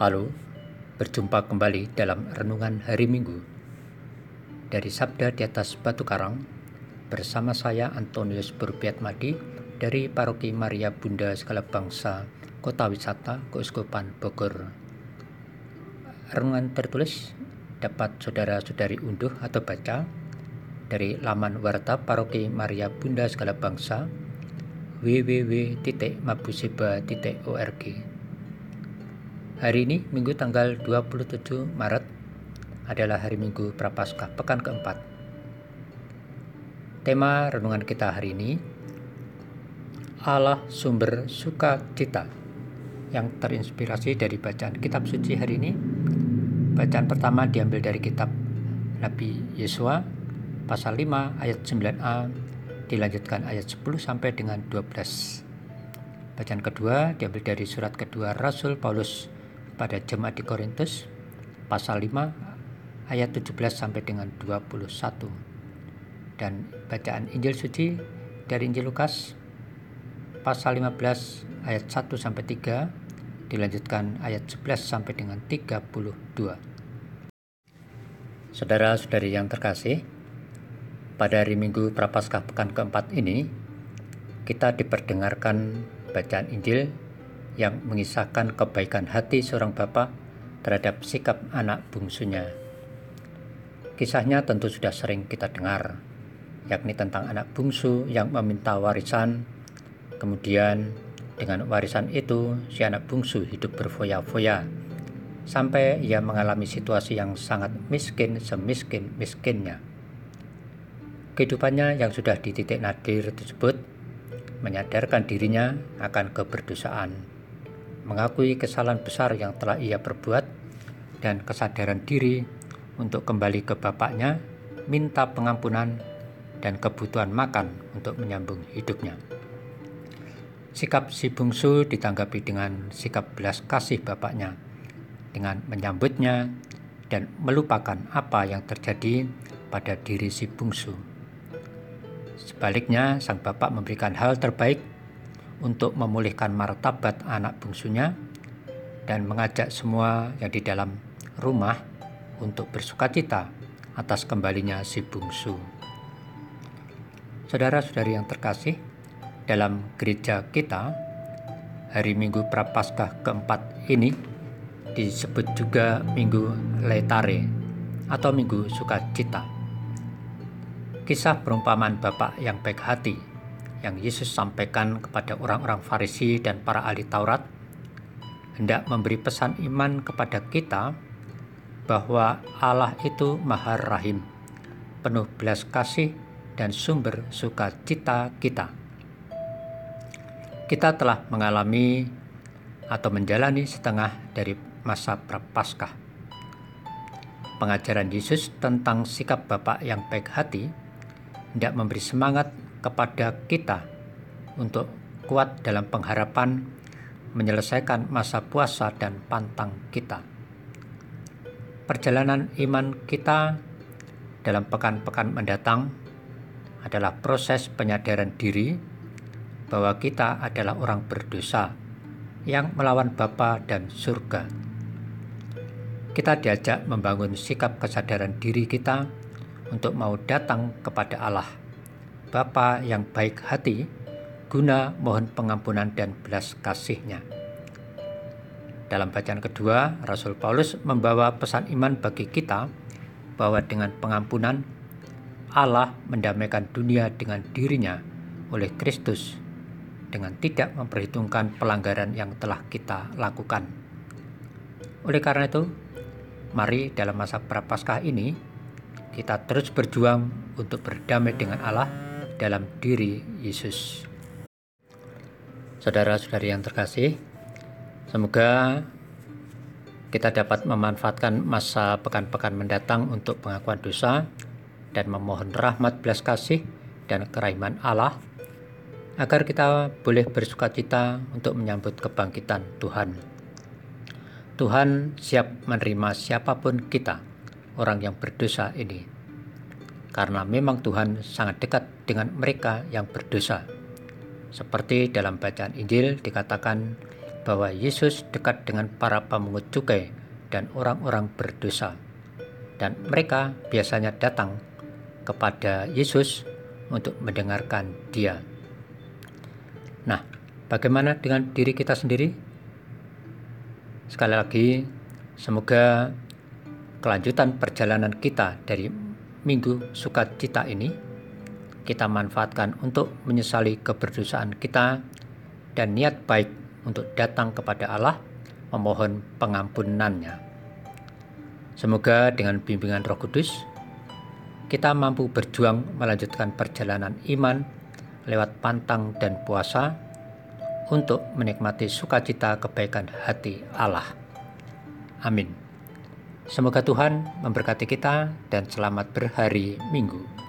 Halo, berjumpa kembali dalam Renungan Hari Minggu dari Sabda di atas Batu Karang bersama saya Antonius Madi dari Paroki Maria Bunda Segala Bangsa Kota Wisata Keuskupan Bogor. Renungan tertulis dapat saudara-saudari unduh atau baca dari laman warta Paroki Maria Bunda Segala Bangsa www.mabuseba.org Hari ini, Minggu tanggal 27 Maret, adalah hari Minggu Prapaskah pekan keempat. Tema renungan kita hari ini, Allah sumber sukacita, yang terinspirasi dari bacaan kitab suci hari ini. Bacaan pertama diambil dari kitab Nabi Yesua, pasal 5 ayat 9a dilanjutkan ayat 10 sampai dengan 12. Bacaan kedua diambil dari surat kedua Rasul Paulus pada jemaat di Korintus pasal 5 ayat 17 sampai dengan 21. Dan bacaan Injil suci dari Injil Lukas pasal 15 ayat 1 sampai 3 dilanjutkan ayat 11 sampai dengan 32. Saudara-saudari yang terkasih, pada hari Minggu Prapaskah pekan keempat ini, kita diperdengarkan bacaan Injil yang mengisahkan kebaikan hati seorang bapak terhadap sikap anak bungsunya. Kisahnya tentu sudah sering kita dengar, yakni tentang anak bungsu yang meminta warisan, kemudian dengan warisan itu si anak bungsu hidup berfoya-foya sampai ia mengalami situasi yang sangat miskin semiskin-miskinnya. Kehidupannya yang sudah di titik nadir tersebut menyadarkan dirinya akan keberdosaan, mengakui kesalahan besar yang telah ia perbuat, dan kesadaran diri untuk kembali ke bapaknya, minta pengampunan dan kebutuhan makan untuk menyambung hidupnya. Sikap si bungsu ditanggapi dengan sikap belas kasih bapaknya, dengan menyambutnya dan melupakan apa yang terjadi pada diri si bungsu. Sebaliknya, sang bapak memberikan hal terbaik untuk memulihkan martabat anak bungsunya dan mengajak semua yang di dalam rumah untuk bersukacita atas kembalinya si bungsu. Saudara-saudari yang terkasih, dalam gereja kita, hari Minggu Prapaskah keempat ini disebut juga Minggu Letare atau Minggu Sukacita. Kisah perumpamaan Bapak yang baik hati yang Yesus sampaikan kepada orang-orang Farisi dan para ahli Taurat hendak memberi pesan iman kepada kita bahwa Allah itu Maha Rahim, penuh belas kasih dan sumber sukacita kita. Kita telah mengalami atau menjalani setengah dari masa prapaskah. Pengajaran Yesus tentang sikap Bapak yang baik hati hendak memberi semangat kepada kita untuk kuat dalam pengharapan menyelesaikan masa puasa dan pantang kita. Perjalanan iman kita dalam pekan-pekan mendatang adalah proses penyadaran diri bahwa kita adalah orang berdosa yang melawan Bapa dan surga. Kita diajak membangun sikap kesadaran diri kita untuk mau datang kepada Allah, Bapa yang baik hati, guna mohon pengampunan dan belas kasihnya. Dalam bacaan kedua, Rasul Paulus membawa pesan iman bagi kita bahwa dengan pengampunan Allah mendamaikan dunia dengan dirinya oleh Kristus dengan tidak memperhitungkan pelanggaran yang telah kita lakukan. Oleh karena itu, mari dalam masa prapaskah ini kita terus berjuang untuk berdamai dengan Allah dalam diri Yesus. Saudara-saudari yang terkasih, semoga kita dapat memanfaatkan masa pekan-pekan mendatang untuk pengakuan dosa dan memohon rahmat belas kasih dan kerahiman Allah agar kita boleh bersuka cita untuk menyambut kebangkitan Tuhan. Tuhan siap menerima siapa pun kita orang yang berdosa ini. Karena memang Tuhan sangat dekat dengan mereka yang berdosa. Seperti dalam bacaan Injil dikatakan bahwa Yesus dekat dengan para pemungut cukai dan orang-orang berdosa. Dan mereka biasanya datang kepada Yesus untuk mendengarkan dia. Nah, bagaimana dengan diri kita sendiri? Sekali lagi, semoga kelanjutan perjalanan kita dari minggu sukacita ini kita manfaatkan untuk menyesali keberdosaan kita dan niat baik untuk datang kepada Allah memohon pengampunannya. Semoga dengan bimbingan Roh Kudus, kita mampu berjuang melanjutkan perjalanan iman lewat pantang dan puasa untuk menikmati sukacita kebaikan hati Allah. Amin. Semoga Tuhan memberkati kita dan selamat berhari Minggu.